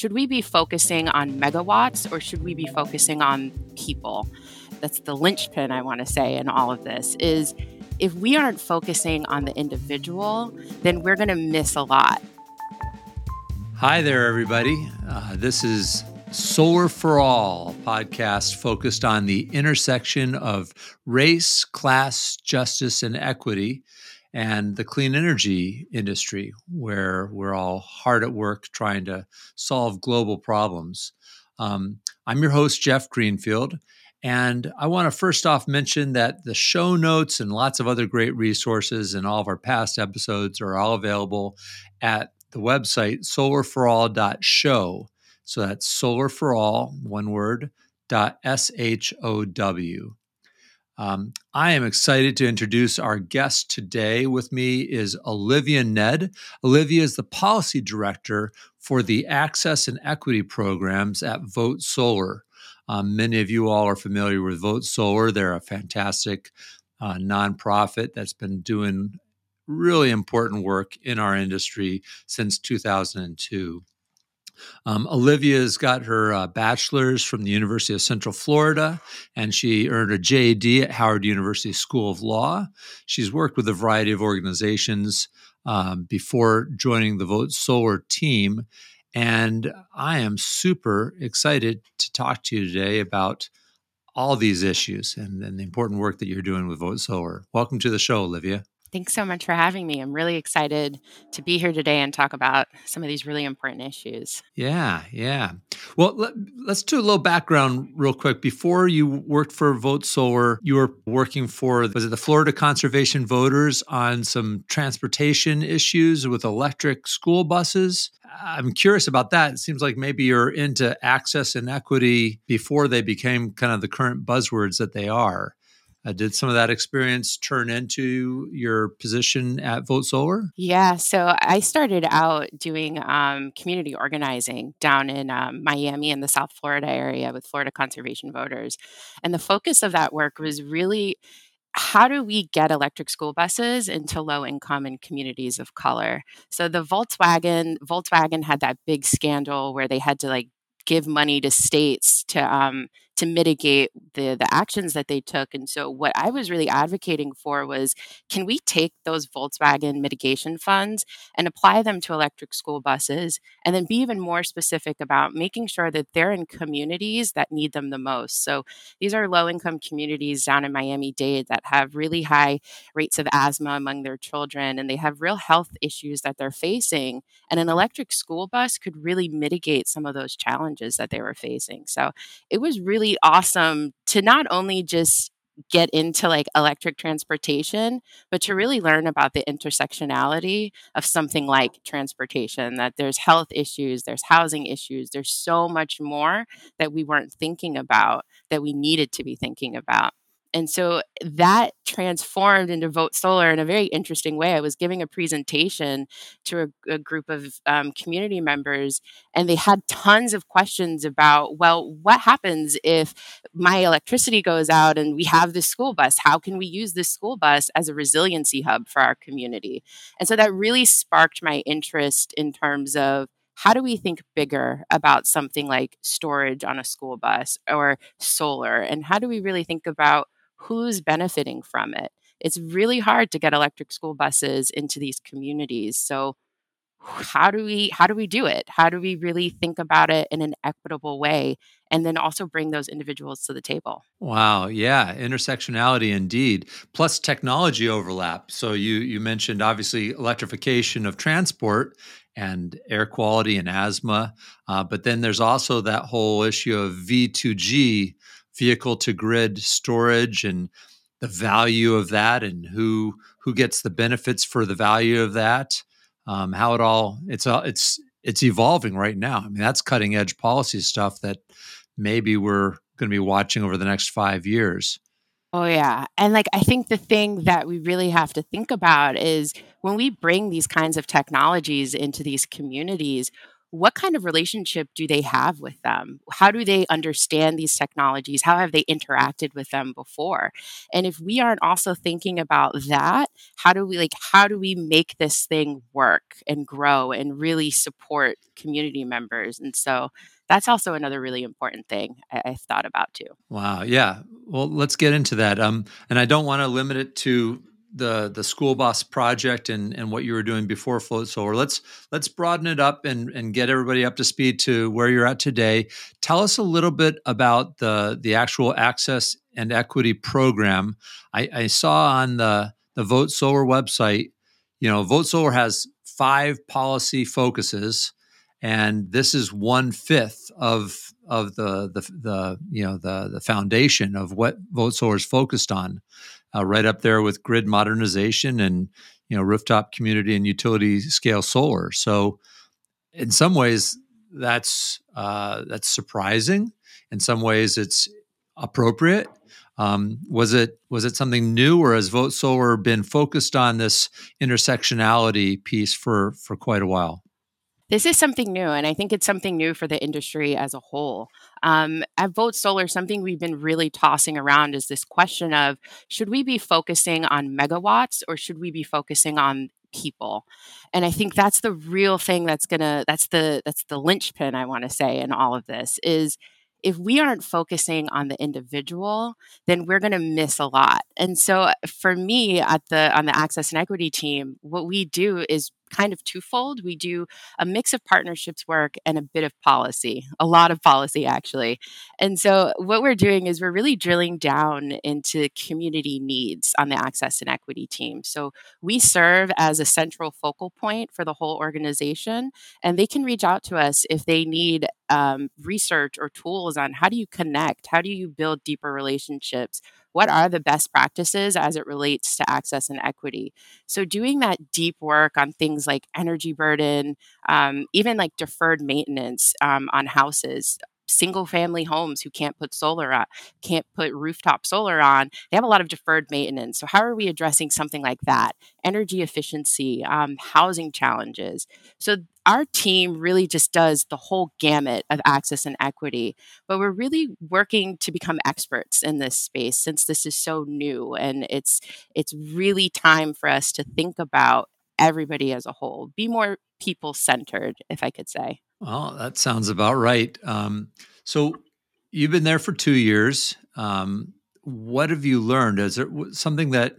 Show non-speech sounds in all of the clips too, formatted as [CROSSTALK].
should we be focusing on megawatts or should we be focusing on people? That's the linchpin I want to say in all of this is if we aren't focusing on the individual, then we're going to miss a lot. Hi there, everybody. Uh, this is Solar for All podcast focused on the intersection of race, class, justice, and equity and the clean energy industry, where we're all hard at work trying to solve global problems. Um, I'm your host, Jeff Greenfield. And I want to first off mention that the show notes and lots of other great resources and all of our past episodes are all available at the website solarforall.show. So that's solar for all, one word, dot S H O W. Um, I am excited to introduce our guest today. With me is Olivia Nedd. Olivia is the policy director for the Access and Equity programs at Vote Solar. Um, many of you all are familiar with Vote Solar. They're a fantastic uh, nonprofit that's been doing really important work in our industry since 2002. Um, Olivia's got her uh, bachelor's from the University of Central Florida, and she earned a JD at Howard University School of Law. She's worked with a variety of organizations um, before joining the Vote Solar team. And I am super excited to talk to you today about all these issues and, and the important work that you're doing with Vote Solar. Welcome to the show, Olivia. Thanks so much for having me. I'm really excited to be here today and talk about some of these really important issues. Yeah, yeah. Well, let, us do a little background real quick. Before you worked for Vote Solar, you were working for was it the Florida Conservation Voters on some transportation issues with electric school buses. I'm curious about that. It seems like maybe you're into access and equity before they became kind of the current buzzwords that they are. Uh, did some of that experience turn into your position at Vote Solar? Yeah, so I started out doing um, community organizing down in um, Miami in the South Florida area with Florida Conservation Voters. And the focus of that work was really how do we get electric school buses into low income and communities of color so the volkswagen volkswagen had that big scandal where they had to like give money to states to um, to mitigate the the actions that they took. And so what I was really advocating for was can we take those Volkswagen mitigation funds and apply them to electric school buses and then be even more specific about making sure that they're in communities that need them the most. So these are low income communities down in Miami-Dade that have really high rates of asthma among their children and they have real health issues that they're facing and an electric school bus could really mitigate some of those challenges that they were facing. So it was really really awesome to not only just get into like electric transportation, but to really learn about the intersectionality of something like transportation, that there's health issues, there's housing issues, there's so much more that we weren't thinking about that we needed to be thinking about. And so that transformed into Vote Solar in a very interesting way. I was giving a presentation to a, a group of um, community members, and they had tons of questions about, well, what happens if my electricity goes out and we have this school bus? How can we use this school bus as a resiliency hub for our community? And so that really sparked my interest in terms of how do we think bigger about something like storage on a school bus or solar? And how do we really think about who's benefiting from it. It's really hard to get electric school buses into these communities. So how do we how do we do it? How do we really think about it in an equitable way and then also bring those individuals to the table? Wow, yeah, intersectionality indeed. Plus technology overlap. So you you mentioned obviously electrification of transport and air quality and asthma, uh, but then there's also that whole issue of V2G vehicle to grid storage and the value of that and who who gets the benefits for the value of that um, how it all it's all it's it's evolving right now. I mean that's cutting edge policy stuff that maybe we're going to be watching over the next five years. Oh yeah. And like i think the thing that we really have to think about is when we bring these kinds of technologies into these communities what kind of relationship do they have with them? How do they understand these technologies? How have they interacted with them before? And if we aren't also thinking about that, how do we like how do we make this thing work and grow and really support community members? And so that's also another really important thing I, I thought about too. Wow. Yeah. Well, let's get into that. Um, and I don't want to limit it to the the school bus project and and what you were doing before Vote Solar. Let's let's broaden it up and and get everybody up to speed to where you're at today. Tell us a little bit about the the actual access and equity program. I i saw on the the vote solar website you know vote solar has five policy focuses and this is one fifth of of the the the you know the the foundation of what vote solar is focused on uh, right up there with grid modernization and you know rooftop community and utility scale solar. So in some ways that's uh, that's surprising. In some ways it's appropriate. Um, was it was it something new, or has Vote Solar been focused on this intersectionality piece for for quite a while? This is something new, and I think it's something new for the industry as a whole. Um, at Vote Solar, something we've been really tossing around is this question of should we be focusing on megawatts or should we be focusing on people and i think that's the real thing that's gonna that's the that's the linchpin i want to say in all of this is if we aren't focusing on the individual, then we're going to miss a lot. And so for me at the on the access and equity team, what we do is kind of twofold. We do a mix of partnerships work and a bit of policy, a lot of policy actually. And so what we're doing is we're really drilling down into community needs on the access and equity team. So we serve as a central focal point for the whole organization, and they can reach out to us if they need um, research or tools on how do you connect, how do you build deeper relationships what are the best practices as it relates to access and equity. So, doing that deep work on things like energy burden, um, even like deferred maintenance um, on houses, single family homes who can't put solar on, can't put rooftop solar on, they have a lot of deferred maintenance. So, how are we addressing something like that? Energy efficiency, um, housing challenges. So, our team really just does the whole gamut of access and equity, but we're really working to become experts in this space since this is so new and it's it's really time for us to think about everybody as a whole, be more people centered, if I could say. Well, that sounds about right. Um, so you've been there for two years. Um, what have you learned? Is there something that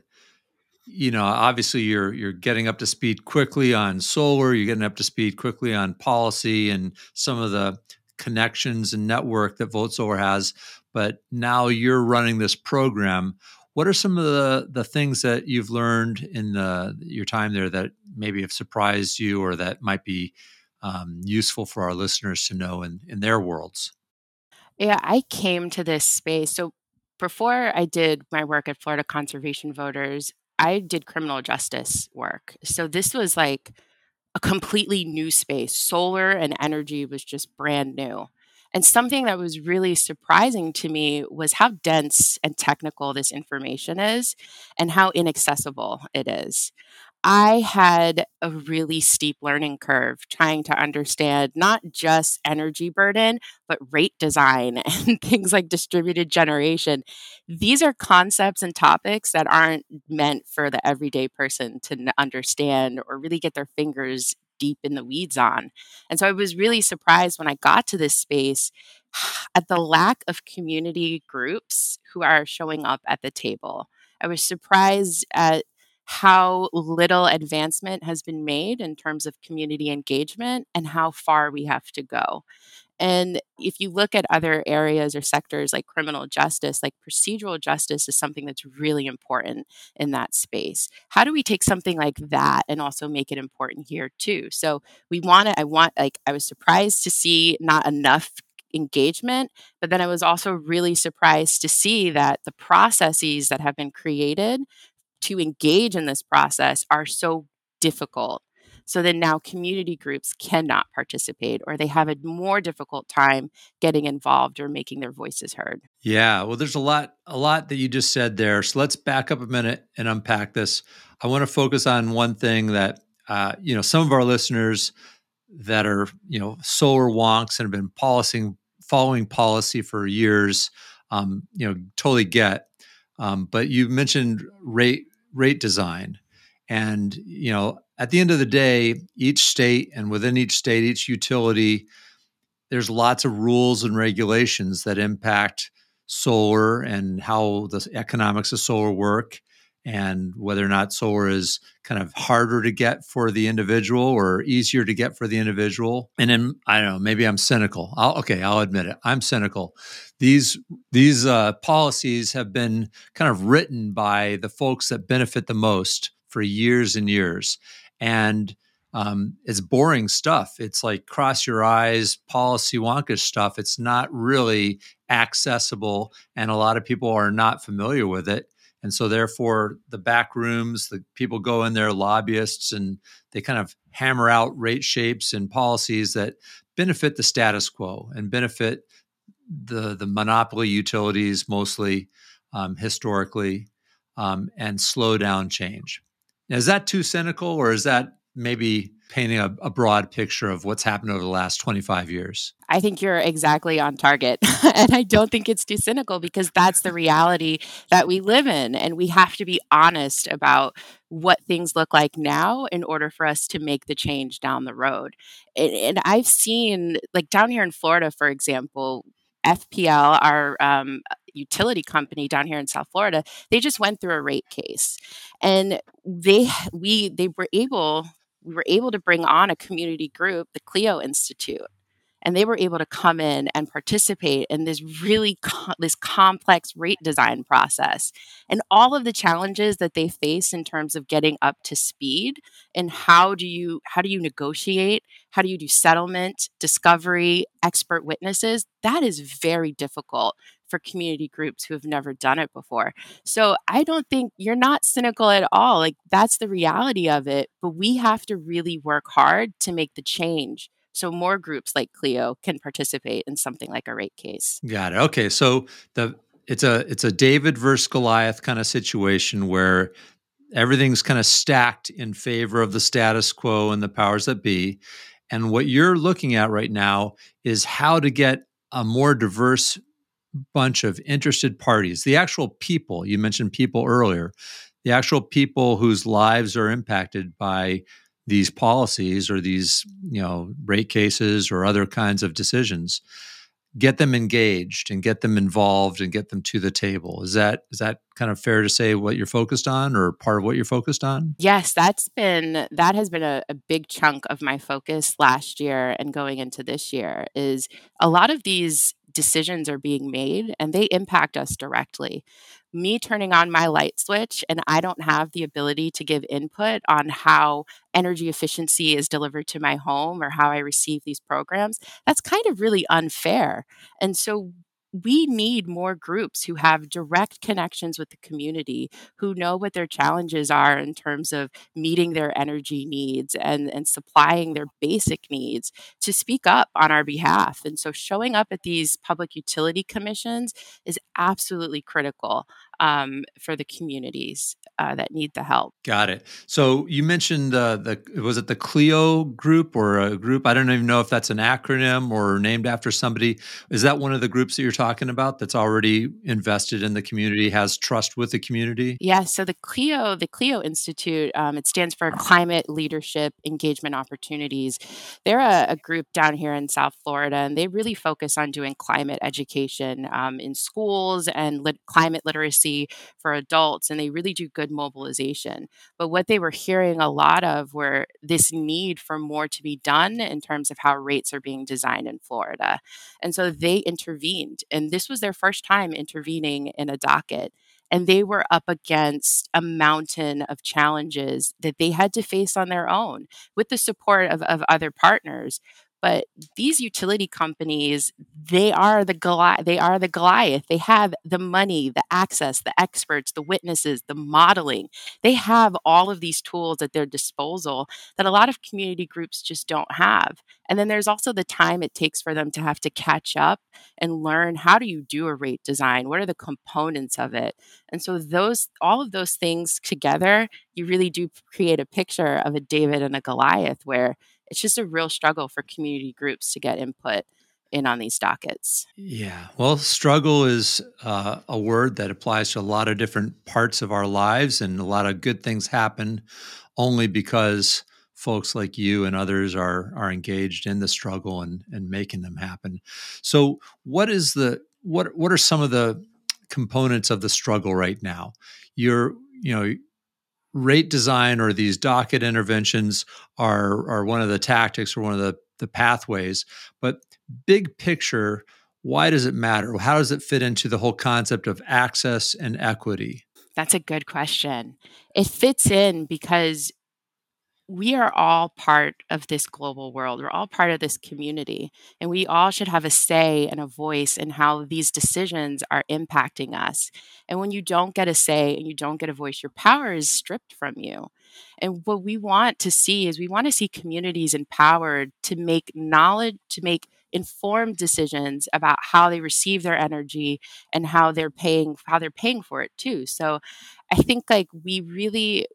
you know? Obviously, you're you're getting up to speed quickly on solar. You're getting up to speed quickly on policy and some of the connections and network that Vote Solar has. But now you're running this program. What are some of the the things that you've learned in the, your time there that maybe have surprised you, or that might be um, useful for our listeners to know in, in their worlds? Yeah, I came to this space. So before I did my work at Florida Conservation Voters, I did criminal justice work. So this was like a completely new space. Solar and energy was just brand new. And something that was really surprising to me was how dense and technical this information is and how inaccessible it is. I had a really steep learning curve trying to understand not just energy burden, but rate design [LAUGHS] and things like distributed generation. These are concepts and topics that aren't meant for the everyday person to understand or really get their fingers deep in the weeds on. And so I was really surprised when I got to this space [SIGHS] at the lack of community groups who are showing up at the table. I was surprised at how little advancement has been made in terms of community engagement and how far we have to go. And if you look at other areas or sectors like criminal justice, like procedural justice is something that's really important in that space. How do we take something like that and also make it important here too? So we want to, I want, like, I was surprised to see not enough engagement, but then I was also really surprised to see that the processes that have been created to engage in this process are so difficult. So then now community groups cannot participate or they have a more difficult time getting involved or making their voices heard. Yeah, well there's a lot a lot that you just said there. So let's back up a minute and unpack this. I want to focus on one thing that uh, you know some of our listeners that are you know solar wonks and have been policing following policy for years um, you know totally get um, but you mentioned rate rate design. And you know at the end of the day each state and within each state each utility there's lots of rules and regulations that impact solar and how the economics of solar work and whether or not solar is kind of harder to get for the individual or easier to get for the individual. And then I don't know, maybe I'm cynical. I'll, okay, I'll admit it. I'm cynical. These these uh, policies have been kind of written by the folks that benefit the most for years and years, and um, it's boring stuff. It's like cross your eyes, policy wonkish stuff. It's not really accessible, and a lot of people are not familiar with it. And so, therefore, the back rooms, the people go in there, lobbyists, and they kind of hammer out rate shapes and policies that benefit the status quo and benefit the the monopoly utilities mostly um, historically um, and slow down change. Now, is that too cynical, or is that maybe painting a, a, broad picture of what's happened over the last 25 years. I think you're exactly on target. [LAUGHS] and I don't think it's too cynical because that's the reality that we live in. And we have to be honest about what things look like now in order for us to make the change down the road. And, and I've seen, like down here in Florida, for example, FPL, our um, utility company down here in South Florida, they just went through a rate case, and they we they were able we were able to bring on a community group, the CLEO Institute, and they were able to come in and participate in this really co- this complex rate design process. And all of the challenges that they face in terms of getting up to speed and how do you how do you negotiate? How do you do settlement discovery expert witnesses? That is very difficult for community groups who have never done it before. So I don't think you're not cynical at all. Like that's the reality of it. But we have to really work hard to make the change so more groups like CLEO can participate in something like a rate case. Got it. Okay, so the it's a it's a David versus Goliath kind of situation where everything's kind of stacked in favor of the status quo and the powers that be. And what you're looking at right now is how to get a more diverse bunch of interested parties, the actual people, you mentioned people earlier, the actual people whose lives are impacted by these policies or these, you know, rate cases or other kinds of decisions get them engaged and get them involved and get them to the table. Is that is that kind of fair to say what you're focused on or part of what you're focused on? Yes, that's been that has been a, a big chunk of my focus last year and going into this year is a lot of these decisions are being made and they impact us directly. Me turning on my light switch and I don't have the ability to give input on how energy efficiency is delivered to my home or how I receive these programs, that's kind of really unfair. And so we need more groups who have direct connections with the community, who know what their challenges are in terms of meeting their energy needs and, and supplying their basic needs to speak up on our behalf. And so showing up at these public utility commissions is absolutely critical um, for the communities uh, that need the help. Got it. So you mentioned uh, the was it the CLEO group or a group? I don't even know if that's an acronym or named after somebody. Is that one of the groups that you're talking about that's already invested in the community, has trust with the community? Yeah. So the CLEO, the CLEO Institute, um, it stands for Climate Leadership Engagement Opportunities. They're a, a, group down here in South Florida, and they really focus on doing climate education um, in schools and lit- climate literacy for adults, and they really do good mobilization. But what they were hearing a lot of were this need for more to be done in terms of how rates are being designed in Florida. And so they intervened, and this was their first time intervening in a docket and they were up against a mountain of challenges that they had to face on their own with the support of, of other partners but these utility companies they are the Goliath they are the Goliath. They have the money the access the experts the witnesses the modeling. They have all of these tools at their disposal that a lot of community groups just don't have. And then there's also the time it takes for them to have to catch up and learn how do you do a rate design? What are the components of it? And so those all of those things together you really do create a picture of a David and a Goliath where it's just a real struggle for community groups to get input in on these dockets. Yeah. Well, struggle is uh, a word that applies to a lot of different parts of our lives, and a lot of good things happen only because folks like you and others are are engaged in the struggle and and making them happen. So, what is the what what are some of the components of the struggle right now? You're you know rate design or these docket interventions are are one of the tactics or one of the the pathways, but big picture, why does it matter? How does it fit into the whole concept of access and equity? That's a good question. It fits in because we are all part of this global world. We're all part of this community, and we all should have a say and a voice in how these decisions are impacting us. And when you don't get a say and you don't get a voice, your power is stripped from you. And what we want to see is we want to see communities empowered to make knowledge, to make informed decisions about how they receive their energy and how they're paying how they're paying for it too. So I think like we really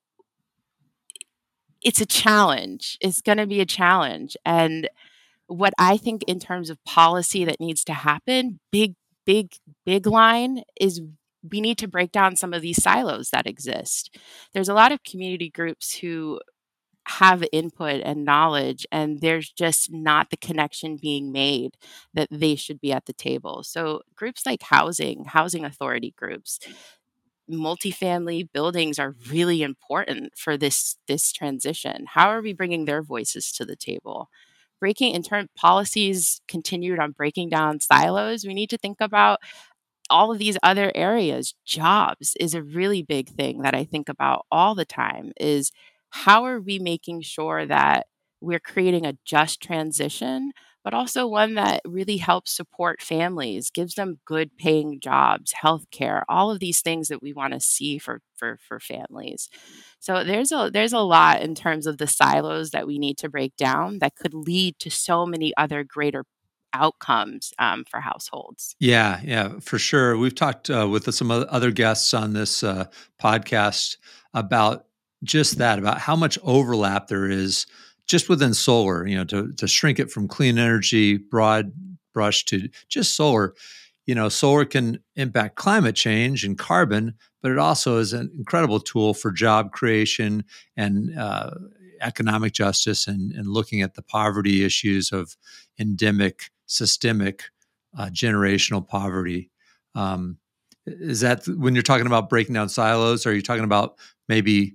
it's a challenge. It's going to be a challenge. And what I think in terms of policy that needs to happen, big, big, big line is we need to break down some of these silos that exist. There's a lot of community groups who have input and knowledge and there's just not the connection being made that they should be at the table. So groups like housing, housing authority groups, multifamily buildings are really important for this this transition. How are we bringing their voices to the table? Breaking in turn policies continued on breaking down silos. We need to think about all of these other areas. Jobs is a really big thing that I think about all the time is how are we making sure that we're creating a just transition but also one that really helps support families, gives them good paying jobs, healthcare, all of these things that we want to see for for for families. So there's a there's a lot in terms of the silos that we need to break down that could lead to so many other greater outcomes um, for households. Yeah, yeah, for sure. We've talked uh, with some other guests on this uh, podcast about just that, about how much overlap there is just within solar, you know, to, to shrink it from clean energy, broad brush to just solar, you know, solar can impact climate change and carbon, but it also is an incredible tool for job creation and uh, economic justice and, and looking at the poverty issues of endemic, systemic, uh, generational poverty. Um, is that when you're talking about breaking down silos? Are you talking about maybe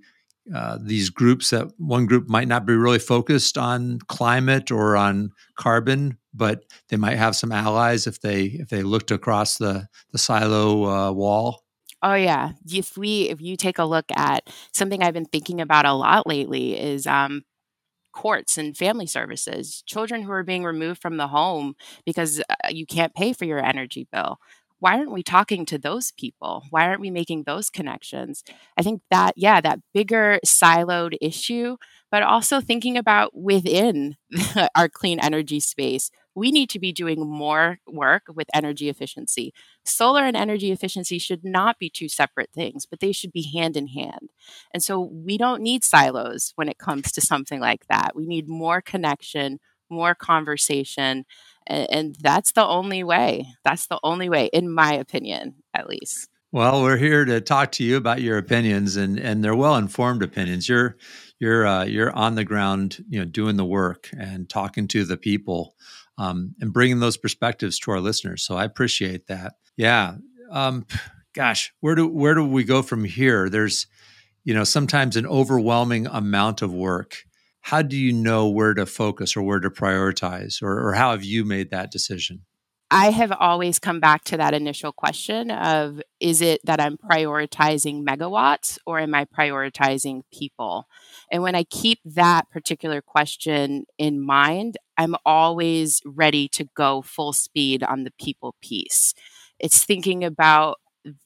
uh, these groups that one group might not be really focused on climate or on carbon, but they might have some allies if they if they looked across the the silo uh, wall. Oh yeah, if we if you take a look at something I've been thinking about a lot lately is um, courts and family services, children who are being removed from the home because uh, you can't pay for your energy bill why aren't we talking to those people? Why aren't we making those connections? I think that, yeah, that bigger siloed issue, but also thinking about within [LAUGHS] our clean energy space, we need to be doing more work with energy efficiency. Solar and energy efficiency should not be two separate things, but they should be hand in hand. And so we don't need silos when it comes to something like that. We need more connection, more conversation and, and that's the only way. That's the only way, in my opinion, at least. Well, we're here to talk to you about your opinions, and and they're well informed opinions. You're you're uh, you're on the ground, you know, doing the work and talking to the people, um, and bringing those perspectives to our listeners. So I appreciate that. Yeah, um, gosh, where do where do we go from here? There's, you know, sometimes an overwhelming amount of work, how do you know where to focus or where to prioritize or, or how have you made that decision I have always come back to that initial question of is it that I'm prioritizing megawatts or am I prioritizing people? And when I keep that particular question in mind, I'm always ready to go full speed on the people piece. It's thinking about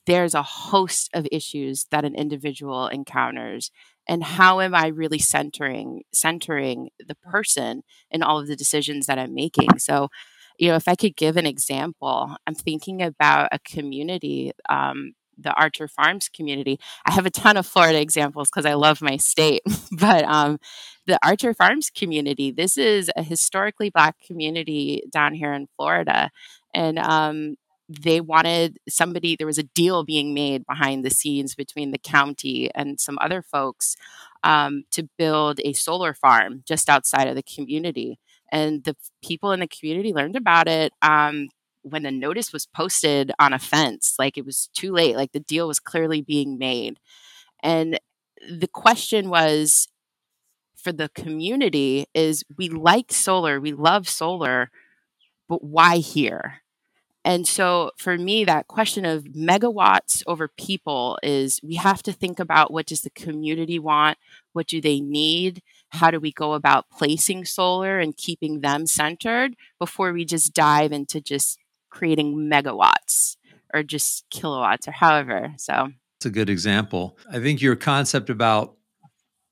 there's a host of issues that an individual encounters and how am i really centering centering the person in all of the decisions that i'm making so you know if i could give an example i'm thinking about a community um, the Archer Farms community. I have a ton of Florida examples because I love my state, [LAUGHS] but um, the Archer Farms community, this is a historically Black community down here in Florida. And um, they wanted somebody, there was a deal being made behind the scenes between the county and some other folks um, to build a solar farm just outside of the community. And the people in the community learned about it um, when the notice was posted on a fence. Like it was too late, like the deal was clearly being made. And the question was for the community is we like solar, we love solar, but why here? And so for me, that question of megawatts over people is we have to think about what does the community want? What do they need? How do we go about placing solar and keeping them centered before we just dive into just creating megawatts or just kilowatts or however. So it's a good example. I think your concept about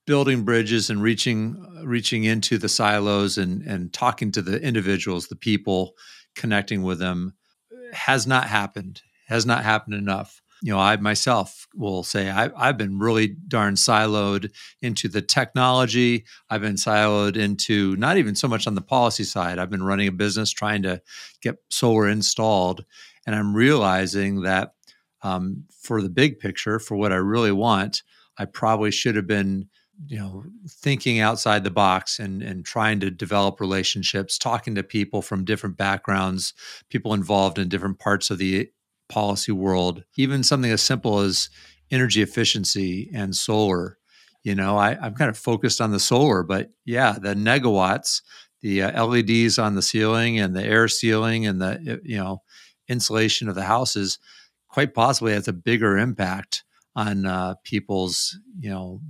building bridges and reaching uh, reaching into the silos and and talking to the individuals, the people, connecting with them has not happened. Has not happened enough you know, I myself will say I, I've been really darn siloed into the technology. I've been siloed into not even so much on the policy side. I've been running a business trying to get solar installed. And I'm realizing that um, for the big picture, for what I really want, I probably should have been you know thinking outside the box and and trying to develop relationships talking to people from different backgrounds people involved in different parts of the policy world, even something as simple as energy efficiency and solar. You know, I, am kind of focused on the solar, but yeah, the negawatts, the uh, LEDs on the ceiling and the air sealing and the, you know, insulation of the houses quite possibly has a bigger impact on uh, people's, you know,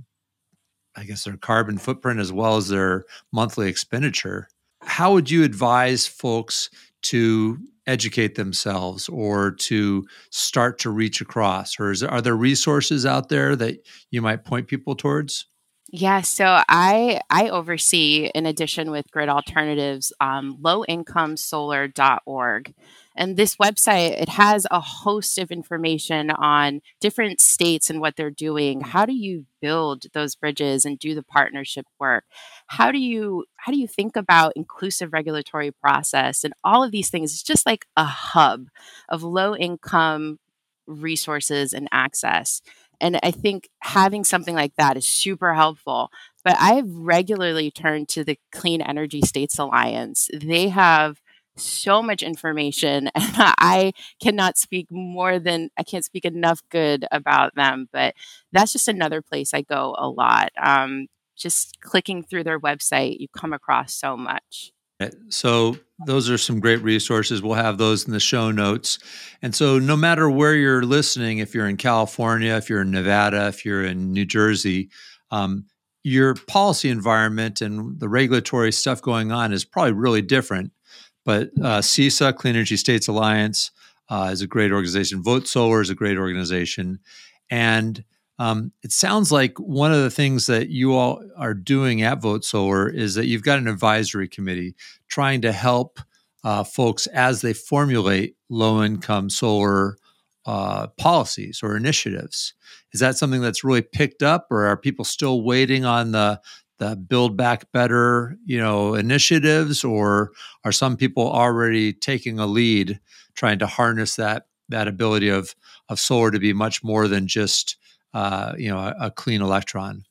I guess their carbon footprint as well as their monthly expenditure. How would you advise folks to educate themselves or to start to reach across or is, are there resources out there that you might point people towards yeah, so I I oversee, in addition with Grid Alternatives, um, lowincomesolar.org. And this website, it has a host of information on different states and what they're doing. How do you build those bridges and do the partnership work? How do you how do you think about inclusive regulatory process and all of these things? It's just like a hub of low income resources and access. And I think having something like that is super helpful. But I've regularly turned to the Clean Energy States Alliance. They have so much information [LAUGHS] and I cannot speak more than I can't speak enough good about them. But that's just another place I go a lot. Um, just clicking through their website, you come across so much. So those are some great resources. We'll have those in the show notes. And so no matter where you're listening, if you're in California, if you're in Nevada, if you're in New Jersey, um, your policy environment and the regulatory stuff going on is probably really different. But uh, CESA, Clean Energy States Alliance, uh, is a great organization. Vote Solar is a great organization. And um, it sounds like one of the things that you all are doing at Vote Solar is that you've got an advisory committee trying to help uh, folks as they formulate low income solar uh, policies or initiatives. Is that something that's really picked up, or are people still waiting on the the Build Back Better, you know, initiatives, or are some people already taking a lead, trying to harness that that ability of of solar to be much more than just uh, you know, a, a clean electron.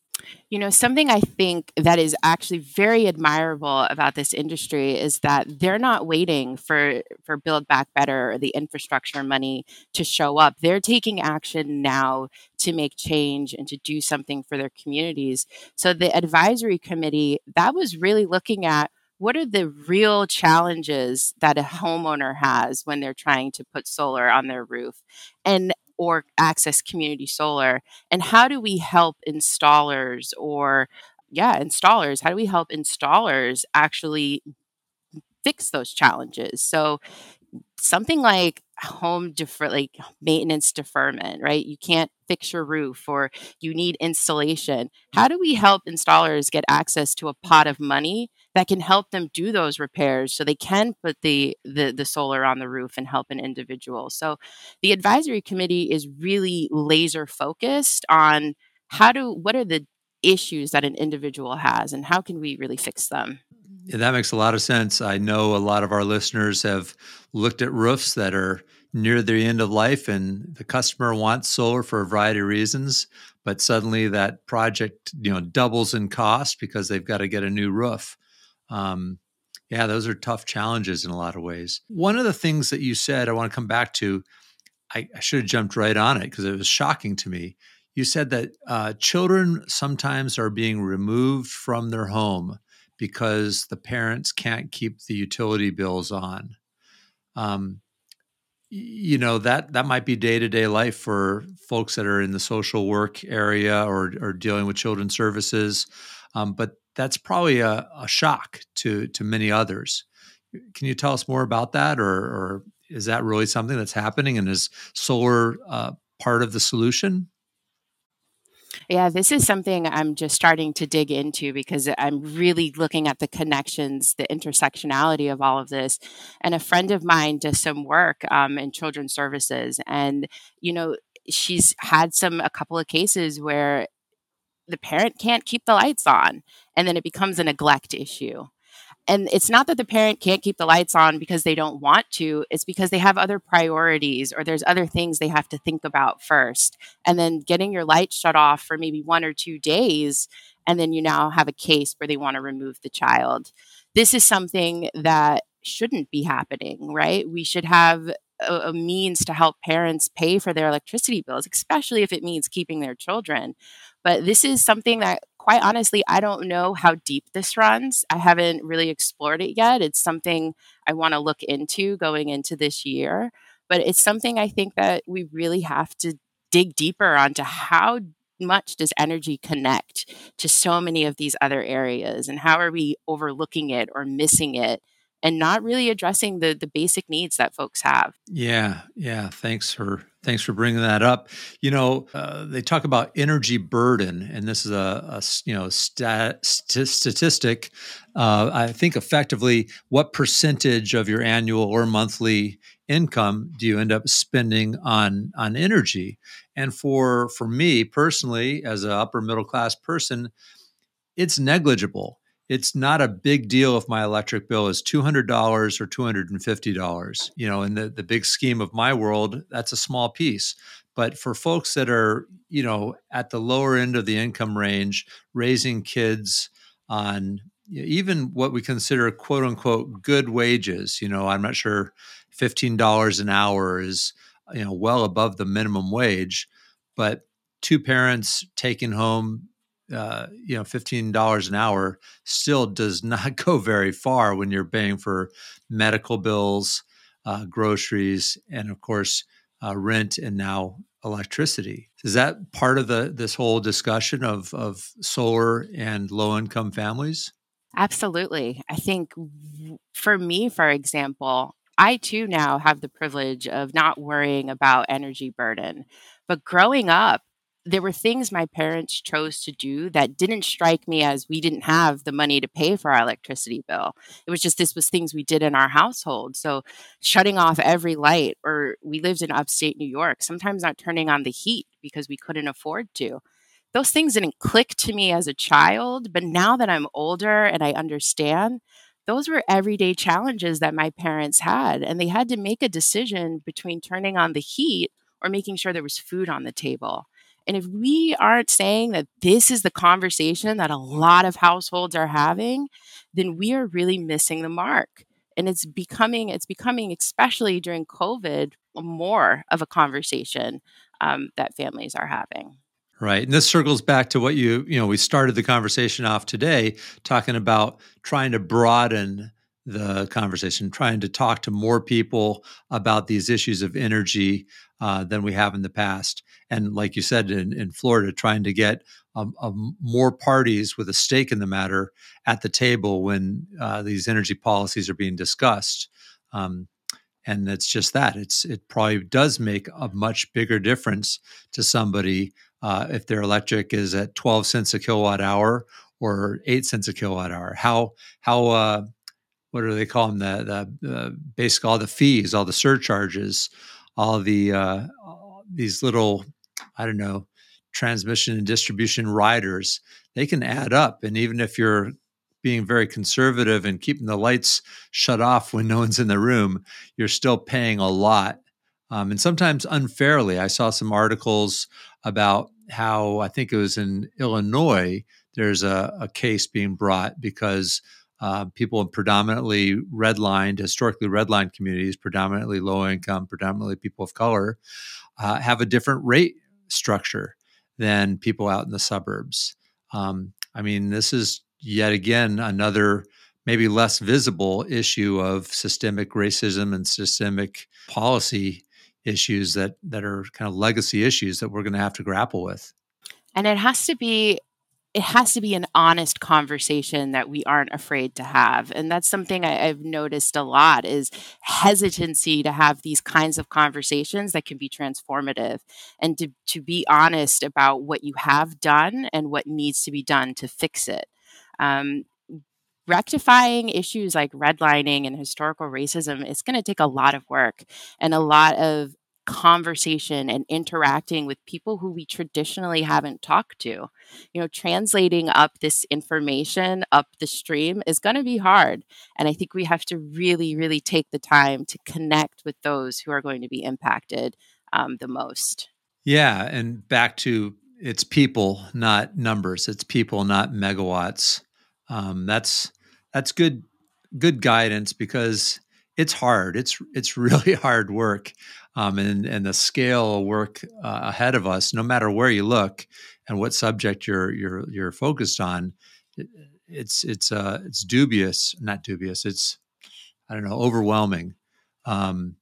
You know, something I think that is actually very admirable about this industry is that they're not waiting for for Build Back Better or the infrastructure money to show up. They're taking action now to make change and to do something for their communities. So the advisory committee that was really looking at what are the real challenges that a homeowner has when they're trying to put solar on their roof and or access community solar and how do we help installers or yeah installers how do we help installers actually fix those challenges? So something like home defer like maintenance deferment right? You can't fix your roof or you need installation. How do we help installers get access to a pot of money that can help them do those repairs so they can put the, the the solar on the roof and help an individual. So the advisory committee is really laser focused on how do what are the issues that an individual has and how can we really fix them? Yeah, that makes a lot of sense. I know a lot of our listeners have looked at roofs that are near the end of life and the customer wants solar for a variety of reasons, but suddenly that project, you know, doubles in cost because they've got to get a new roof. Um, yeah, those are tough challenges in a lot of ways. One of the things that you said, I want to come back to, I, I should have jumped right on it because it was shocking to me. You said that uh, children sometimes are being removed from their home because the parents can't keep the utility bills on. Um, you know that that might be day to day life for folks that are in the social work area or or dealing with children's services, um, but that's probably a, a, shock to to many others. Can you tell us more about that, or, or is that really something that's happening, and is solar uh, part of the solution? Yeah, this is something I'm just starting to dig into because I'm really looking at the connections, the intersectionality of all of this. And a friend of mine does some work um, in children's services, and you know, she's had some a couple of cases where the parent can't keep the lights on, and then it becomes a neglect issue. And it's not that the parent can't keep the lights on because they don't want to it's because they have other priorities or there's other things they have to think about first. And then getting your lights shut off for maybe one or two days and then you now have a case where they want to remove the child. This is something that shouldn't be happening right? We should have a, a means to help parents pay for their electricity bills especially if it means keeping their children. But this is something that quite honestly, I don't know how deep this runs. I haven't really explored it yet. It's something I want to look into going into this year. But it's something I think that we really have to dig deeper onto how much does energy connect to so many of these other areas and how are we overlooking it or missing it and not really addressing the the basic needs that folks have. Yeah, yeah. Thanks for thanks for bringing that up. You know, uh, they talk about energy burden, and this is a, a you know stat, st- statistic. Uh, I think effectively, what percentage of your annual or monthly income do you end up spending on on energy? And for for me personally, as an upper middle class person, it's negligible it's not a big deal if my electric bill is $200 or $250 you know in the, the big scheme of my world that's a small piece. But for folks that are you know at the lower end of the income range raising kids on even what we consider quote unquote good wages you know i'm not sure $15 an hour is you know well above the minimum wage but two parents taking home uh, you know, fifteen dollars an hour still does [LAUGHS] not go very far when you're paying for medical bills, uh, groceries, and of course uh, rent and now electricity. Is that part of the this whole discussion of of solar and low income families? Absolutely. I think for me, for example, I too now have the privilege of not worrying about energy burden. But growing up, there were things my parents chose to do that didn't strike me as we didn't have the money to pay for our electricity bill. It was just this was things we did in our household. So shutting off every light, or we lived in upstate New York, sometimes not turning on the heat because we couldn't afford to. Those things didn't click to me as a child, but now that I'm older and I understand, those were everyday challenges that my parents had. And they had to make a decision between turning on the heat or making sure there was food on the table. And if we aren't saying that this is the conversation that a lot of households are having, then we are really missing the mark. And it's becoming, it's becoming, especially during COVID, more of a conversation um, that families are having. Right. And this circles back to what you, you know, we started the conversation off today talking about trying to broaden the conversation, trying to talk to more people about these issues of energy uh, than we have in the past. And like you said, in, in Florida, trying to get um, um, more parties with a stake in the matter at the table when uh, these energy policies are being discussed. Um, and it's just that it's it probably does make a much bigger difference to somebody uh, if their electric is at 12 cents a kilowatt hour or eight cents a kilowatt hour? How how uh, what do they call them? The the uh, basically all the fees, all the surcharges, all the uh, these little I don't know transmission and distribution riders. They can add up, and even if you're being very conservative and keeping the lights shut off when no one's in the room, you're still paying a lot. Um, and sometimes unfairly. I saw some articles about how I think it was in Illinois, there's a, a case being brought because uh, people in predominantly redlined, historically redlined communities, predominantly low income, predominantly people of color, uh, have a different rate structure than people out in the suburbs. Um, I mean, this is yet again another maybe less visible issue of systemic racism and systemic policy issues that that are kind of legacy issues that we're going to have to grapple with and it has to be it has to be an honest conversation that we aren't afraid to have. And that's something I, have noticed a lot is hesitancy to have these kinds of conversations that can be transformative and to, to be honest about what you have done and what needs to be done to fix it. Um, rectifying issues like redlining and historical racism is going to take a lot of work and a lot of conversation and interacting with people who we traditionally haven't talked to. You know, translating up this information up the stream is going to be hard. And I think we have to really, really take the time to connect with those who are going to be impacted um, the most. Yeah. And back to it's people, not numbers. It's people, not megawatts. Um, that's that's good good guidance because it's hard. It's it's [LAUGHS] really hard work, um, and and the scale of work uh, ahead of us, no matter where you look and what subject you're you're you're focused on, it, it's it's uh, it's dubious, not dubious. It's I don't know, overwhelming. Um,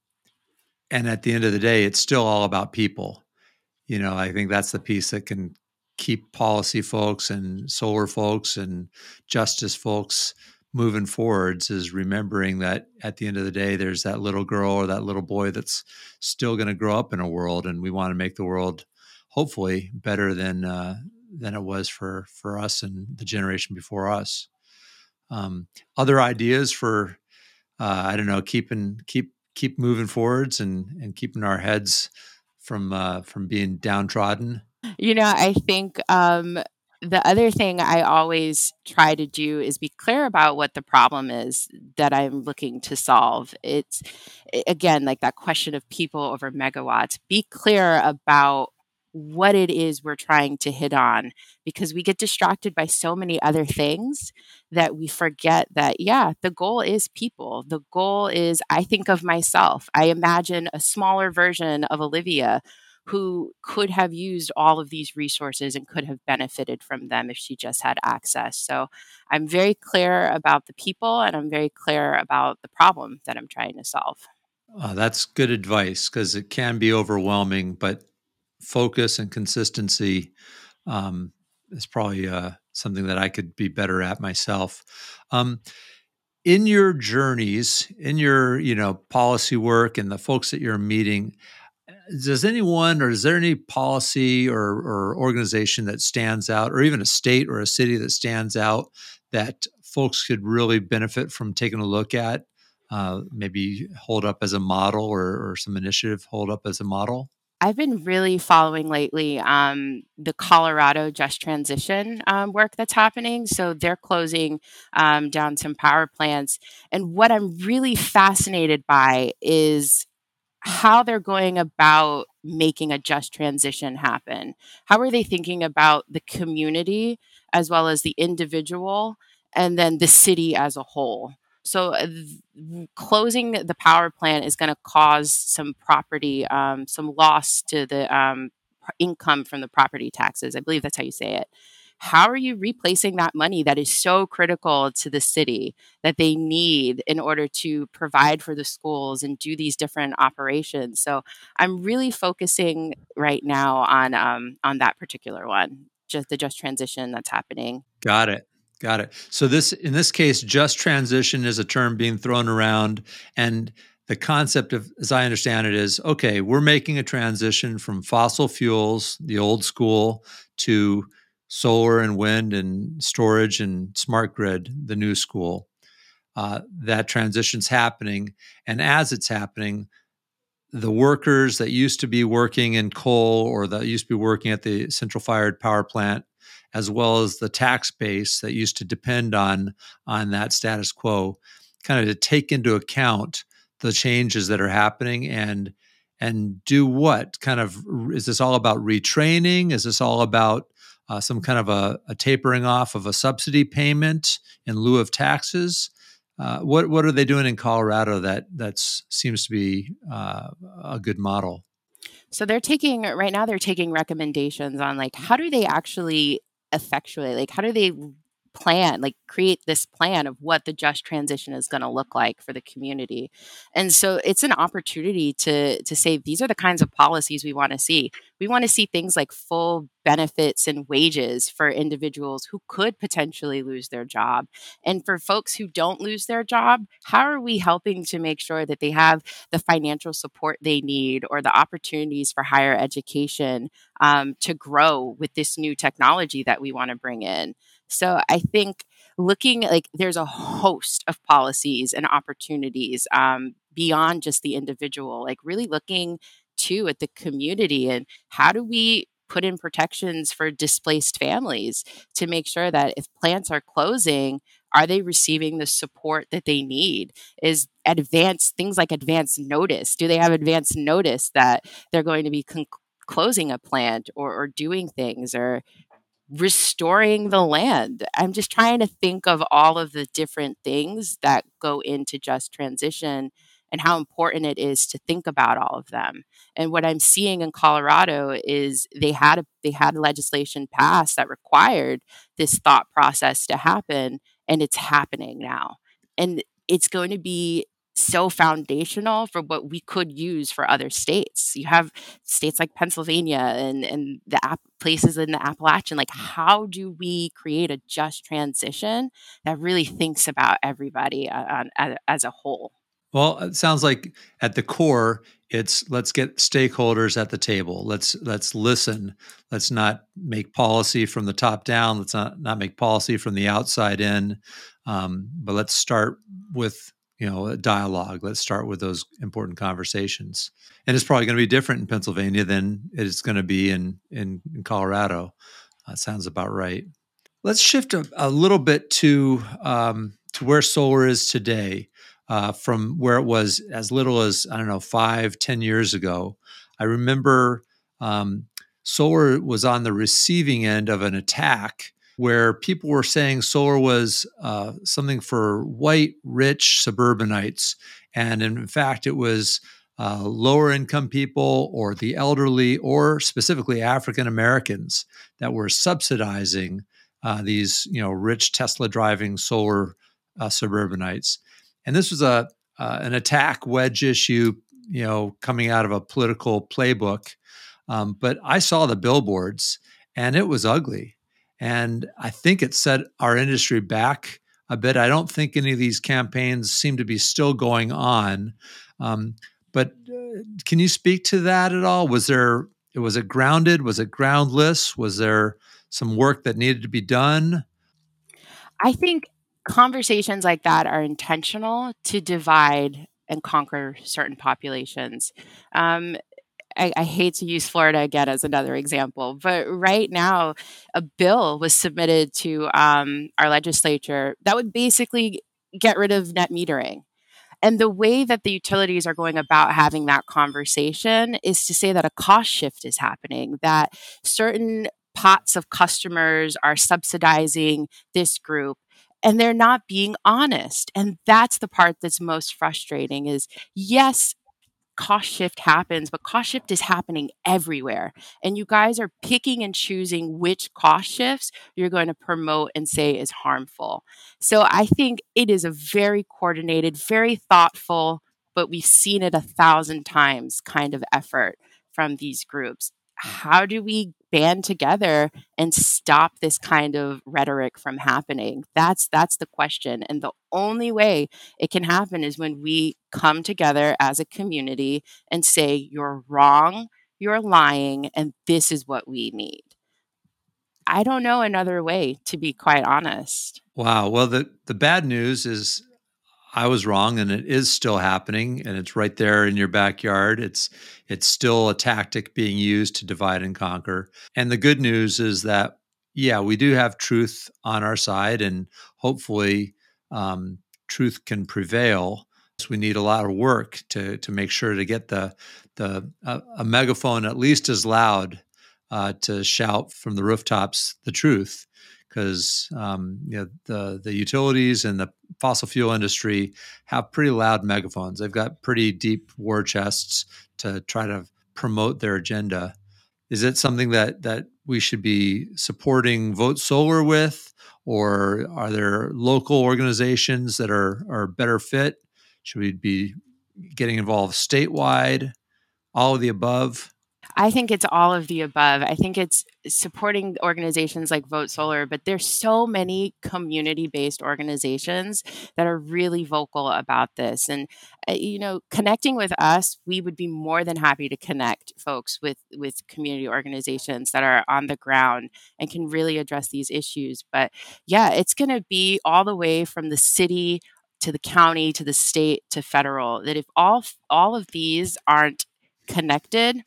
and at the end of the day, it's still all about people. You know, I think that's the piece that can keep policy folks and solar folks and justice folks moving forwards is remembering that at the end of the day there's that little girl or that little boy that's still going to grow up in a world and we want to make the world hopefully better than uh, than it was for for us and the generation before us. Um, other ideas for uh, i don't know keeping keep keep moving forwards and and keeping our heads from uh, from being downtrodden. You know i think um the other thing I always try to do is be clear about what the problem is that I'm looking to solve. It's again like that question of people over megawatts. Be clear about what it is we're trying to hit on because we get distracted by so many other things that we forget that yeah the goal is people the goal is i think of myself i imagine a smaller version of olivia who could have used all of these resources and could have benefited from them if she just had access. So I'm very clear about the people and I'm very clear about the problem that I'm trying to solve. Uh, that's good advice because it can be overwhelming, but focus and consistency um, is probably uh, something that I could be better at myself. Um, in your journeys, in your you know policy work and the folks that you're meeting, does anyone or is there any policy or, or organization that stands out or even a state or a city that stands out that folks could really benefit from taking a look at uh, maybe hold up as a model or, or, some initiative hold up as a model I've been really following lately um, the Colorado just transition um, work that's happening. So they're closing um, down some power plants. And what I'm really fascinated by is how they're going about making a just transition happen. How are they thinking about the community as well as the individual and then the city as a whole? So, uh, th- closing the power plant is going to cause some property, um, some loss to the um, income from the property taxes. I believe that's how you say it how are you replacing that money that is so critical to the city that they need in order to provide for the schools and do these different operations? So i'm really focusing right now on um, on that particular one just the just transition that's happening. Got it. Got it. So this in this case just transition is a term being thrown around and the concept of as i understand it is okay we're making a transition from fossil fuels the old school to solar and wind and storage and smart grid, the new school. Uh, that transition's happening. And as it's happening, the workers that used to be working in coal or that used to be working at the central fired power plant, as well as the tax base that used to depend on on that status quo, kind of to take into account the changes that are happening and and do what kind of is this all about retraining is this all about uh, some kind of a, a, tapering off of a subsidy payment in lieu of taxes. Uh, what what are they doing in colorado that that seems to be uh, a good model? So they're taking right now they're taking recommendations on like how do they actually effectuate like how do they plan, like create this plan of what the just transition is going to look like for the community. And so it's an opportunity to to say these are the kinds of policies we want to see. We want to see things like full benefits and wages for individuals who could potentially lose their job. And for folks who don't lose their job, how are we helping to make sure that they have the financial support they need or the opportunities for higher education um, to grow with this new technology that we want to bring in? So I think looking like there's a host of policies and opportunities um, beyond just the individual, like really looking too at the community and how do we put in protections for displaced families to make sure that if plants are closing, are they receiving the support that they need? Is advanced things like advance notice? Do they have advance notice that they're going to be con- closing a plant or, or doing things or restoring the land. I'm just trying to think of all of the different things that go into just transition and how important it is to think about all of them. And what I'm seeing in Colorado is they had a, they had legislation passed that required this thought process to happen and it's happening now. And it's going to be so foundational for what we could use for other states. You have states like Pennsylvania and, and the app places in the Appalachian. Like, how do we create a just transition that really thinks about everybody uh, as, as a whole? Well, it sounds like at the core, it's let's get stakeholders at the table. Let's let's listen. Let's not make policy from the top down. Let's not not make policy from the outside in. Um, but let's start with you know a dialogue let's start with those important conversations. And it's probably going to be different in pennsylvania than it's going to be in in, in colorado. That sounds about right. Let's shift a, a little bit to um, to where solar is today uh, from where it was as little as i don't know five ten years ago. I remember um, solar was on the receiving end of an attack where people were saying solar was uh, something for white, rich suburbanites. And in fact, it was uh, lower income people or the elderly or specifically African Americans that were subsidizing uh, these, you know, rich Tesla driving solar uh, suburbanites. And this was a uh, an attack wedge issue, you know, coming out of a political playbook. Um, but I saw the billboards and it was ugly. And I think it set our industry back a bit. I don't think any of these campaigns seem to be still going on. Um, but uh, can you speak to that at all? Was there was it grounded? Was it groundless? Was there some work that needed to be done? I think conversations like that are intentional to divide and conquer certain populations. Um, I, I, hate to use Florida again as another example, but right now, a bill was submitted to um, our legislature that would basically get rid of net metering. And the way that the utilities are going about having that conversation is to say that a cost shift is happening, that certain pots of customers are subsidizing this group and they're not being honest and that's the part that's most frustrating is yes cost shift happens, but cost shift is happening everywhere. And you guys are picking and choosing which cost shifts you're going to promote and say is harmful. So I think it is a very coordinated, very thoughtful, but we've seen it a thousand times kind of effort from these groups. How do we band together and stop this kind of rhetoric from happening that's that's the question and the only way it can happen is when we come together as a community and say you're wrong you're lying and this is what we need I don't know another way, to be quite honest. Wow. Well, the, the bad news is I was wrong and it is still happening and it's right there in your backyard. It's it's still a tactic being used to divide and conquer. And the good news is that yeah, we do have truth on our side and hopefully um, truth can prevail. So we need a lot of work to to make sure to get the the uh, a megaphone at least as loud uh, to shout from the rooftops the truth because um, you know the the utilities and the fossil fuel industry have pretty loud megaphones. They've got pretty deep war chests to try to promote their agenda. Is it something that that we should be supporting Vote Solar with, or are there local organizations that are are better fit? Should we be getting involved statewide? All of the above. I think it's all of the above. I think it's supporting organizations like Vote Solar, but there's so many community-based organizations that are really vocal about this. And uh, you know, connecting with us, we would be more than happy to connect folks with with community organizations that are on the ground and can really address these issues. But yeah, it's going to be all the way from the city to the county to the state to federal that if all all of these aren't connected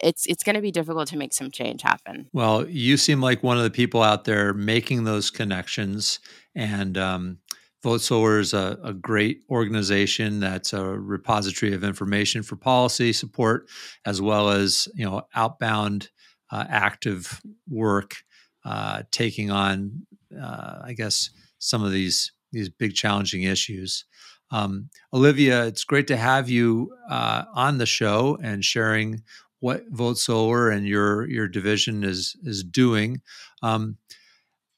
it's it's going to be difficult to make some change happen. Well, you seem like one of the people out there making those connections, and um, is a, a, great organization that's a repository of information for policy support, as well as you know outbound uh, active work, uh, taking on, uh, I guess, some of these these big challenging issues. Um, Olivia, it's great to have you uh, on the show and sharing what Vote Solar and your your division is is doing. Um,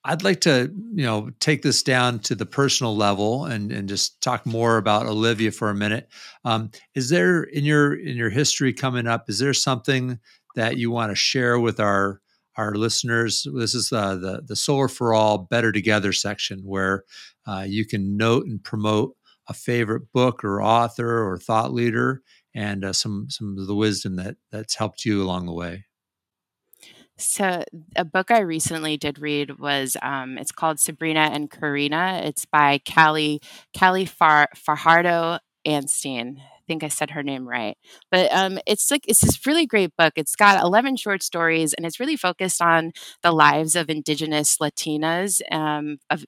I'd like to, you know, take this down to the personal level and and just talk more about Olivia for a minute. Um, is there in your in your history coming up? Is there something that you want to share with our our listeners? This is uh, the the Solar for All Better Together section where uh, you can note and promote a favorite book or author or thought leader and uh, some some of the wisdom that that's helped you along the way. So, a book I recently did read was um, it's called Sabrina and Corina. It's by Kali Kali Far, Fajardo Anstine. I think I said her name right, but um, it's like it's this really great book. It's got eleven short stories, and it's really focused on the lives of Indigenous Latinas, um, of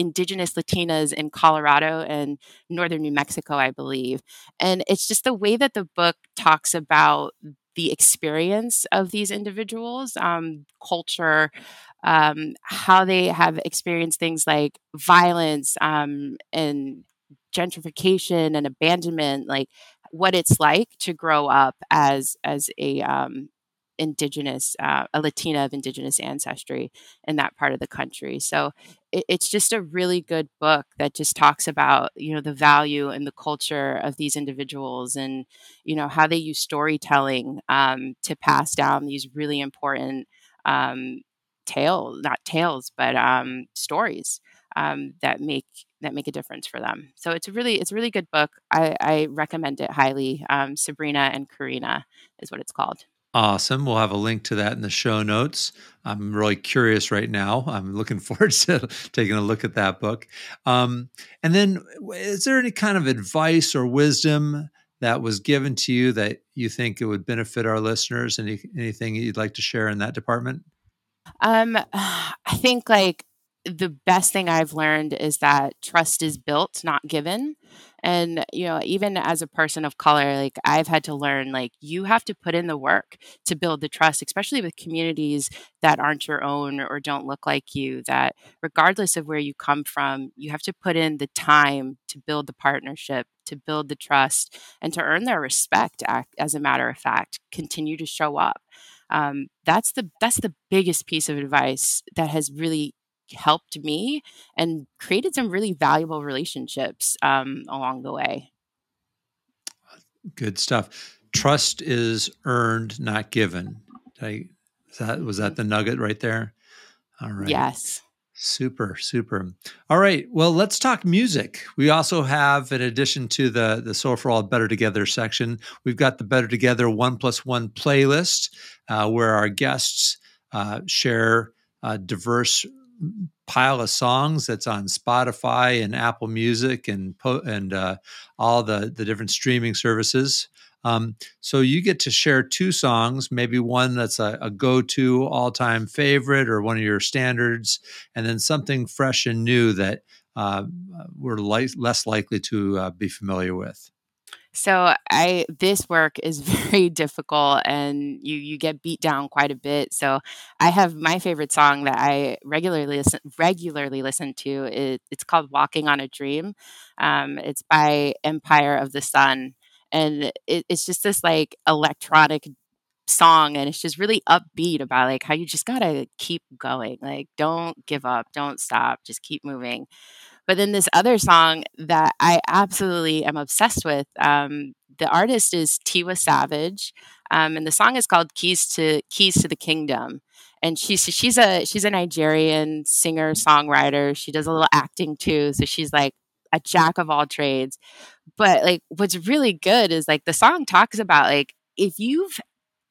indigenous Latinas in Colorado and northern New Mexico, I believe. And it's just the way that the book talks about the experience of these individuals, um, culture, um, how they have experienced things like violence um, and gentrification and abandonment, like what it's like to grow up as as a um, indigenous, uh, a Latina of indigenous ancestry in that part of the country. So it, it's just a really good book that just talks about, you know, the value and the culture of these individuals and, you know, how they use storytelling um, to pass down these really important um, tales, not tales, but um, stories um, that make that make a difference for them. So it's a really it's a really good book. I, I recommend it highly. Um, Sabrina and Corina is what it's called. Awesome. We'll have a link to that in the show notes. I'm really curious right now. I'm looking [LAUGHS] forward to taking a look at that book. Um, and then, is there any kind of advice or wisdom that was given to you that you think it would benefit our listeners? Any anything you'd like to share in that department? Um, I think like the best thing I've learned is that trust is built, not given. And, you know, even as a person of color, like I've had to learn, like, you have to put in the work to build the trust, especially with communities that aren't your own or don't look like you, that regardless of where you come from, you have to put in the time to build the partnership, to build the trust, and to earn their respect, as a matter of fact, continue to show up. Um, that's the that's the biggest piece of advice that has really helped me and created some really valuable relationships um, along the way. Good stuff. Trust is earned, not given. I, that was that the nugget right there? All right. Yes. Super, super. All right. Well, let's talk music. We also have, in addition to the the Solar for All Better Together section, we've got the Better Together One Plus One playlist, uh, where our guests uh, share a diverse pile of songs that's on Spotify and Apple Music and and uh, all the the different streaming services. Um, so you get to share two songs, maybe one that's a, a go-to all-time favorite or one of your standards, and then something fresh and new that uh, we're li- less likely to uh, be familiar with. So I this work is [LAUGHS] very difficult and you you get beat down quite a bit. So I have my favorite song that I regularly listen regularly listen to. It, it's called "Walking on a Dream." Um, it's by Empire of the Sun, and it, it's just this like electronic song and it's just really upbeat about like how you just gotta keep going like don't give up don't stop just keep moving but then this other song that I absolutely am obsessed with, um, the artist is Tiwa Savage, um, and the song is called "Keys to Keys to the Kingdom." And she's she's a she's a Nigerian singer songwriter. She does a little acting too, so she's like a jack of all trades. But like, what's really good is like the song talks about like if you've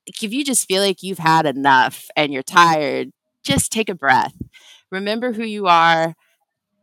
if you just feel like you've had enough and you're tired, just take a breath. Remember who you are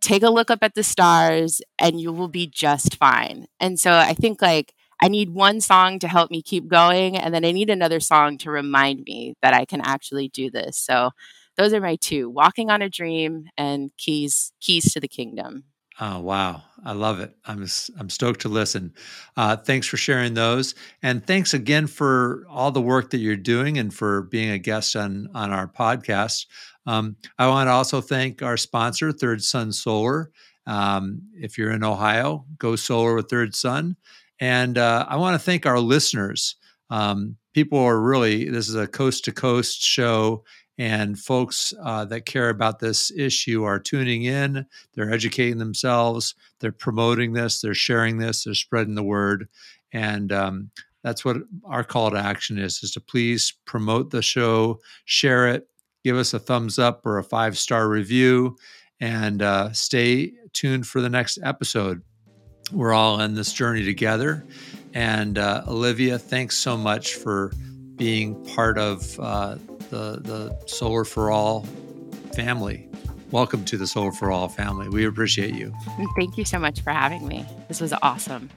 take a look up at the stars and you will be just fine. And so I think like I need one song to help me keep going and then I need another song to remind me that I can actually do this. So those are my two, Walking on a Dream and Keys Keys to the Kingdom. Oh wow, I love it. I'm I'm stoked to listen. Uh, thanks for sharing those, and thanks again for all the work that you're doing and for being a guest on on our podcast. Um, I want to also thank our sponsor, Third Sun Solar. Um, if you're in Ohio, go solar with Third Sun. And uh, I want to thank our listeners. Um, people are really, this is a coast to coast show, and folks uh, that care about this issue are tuning in. They're educating themselves. They're promoting this. They're sharing this. They're spreading the word. And um, that's what our call to action is: is to please promote the show, share it, give us a thumbs up or a five star review, and uh, stay tuned for the next episode. We're all in this journey together. And uh, Olivia, thanks so much for being part of uh, the, the Solar for All family. Welcome to the Solar for All family. We appreciate you. Thank you so much for having me. This was awesome.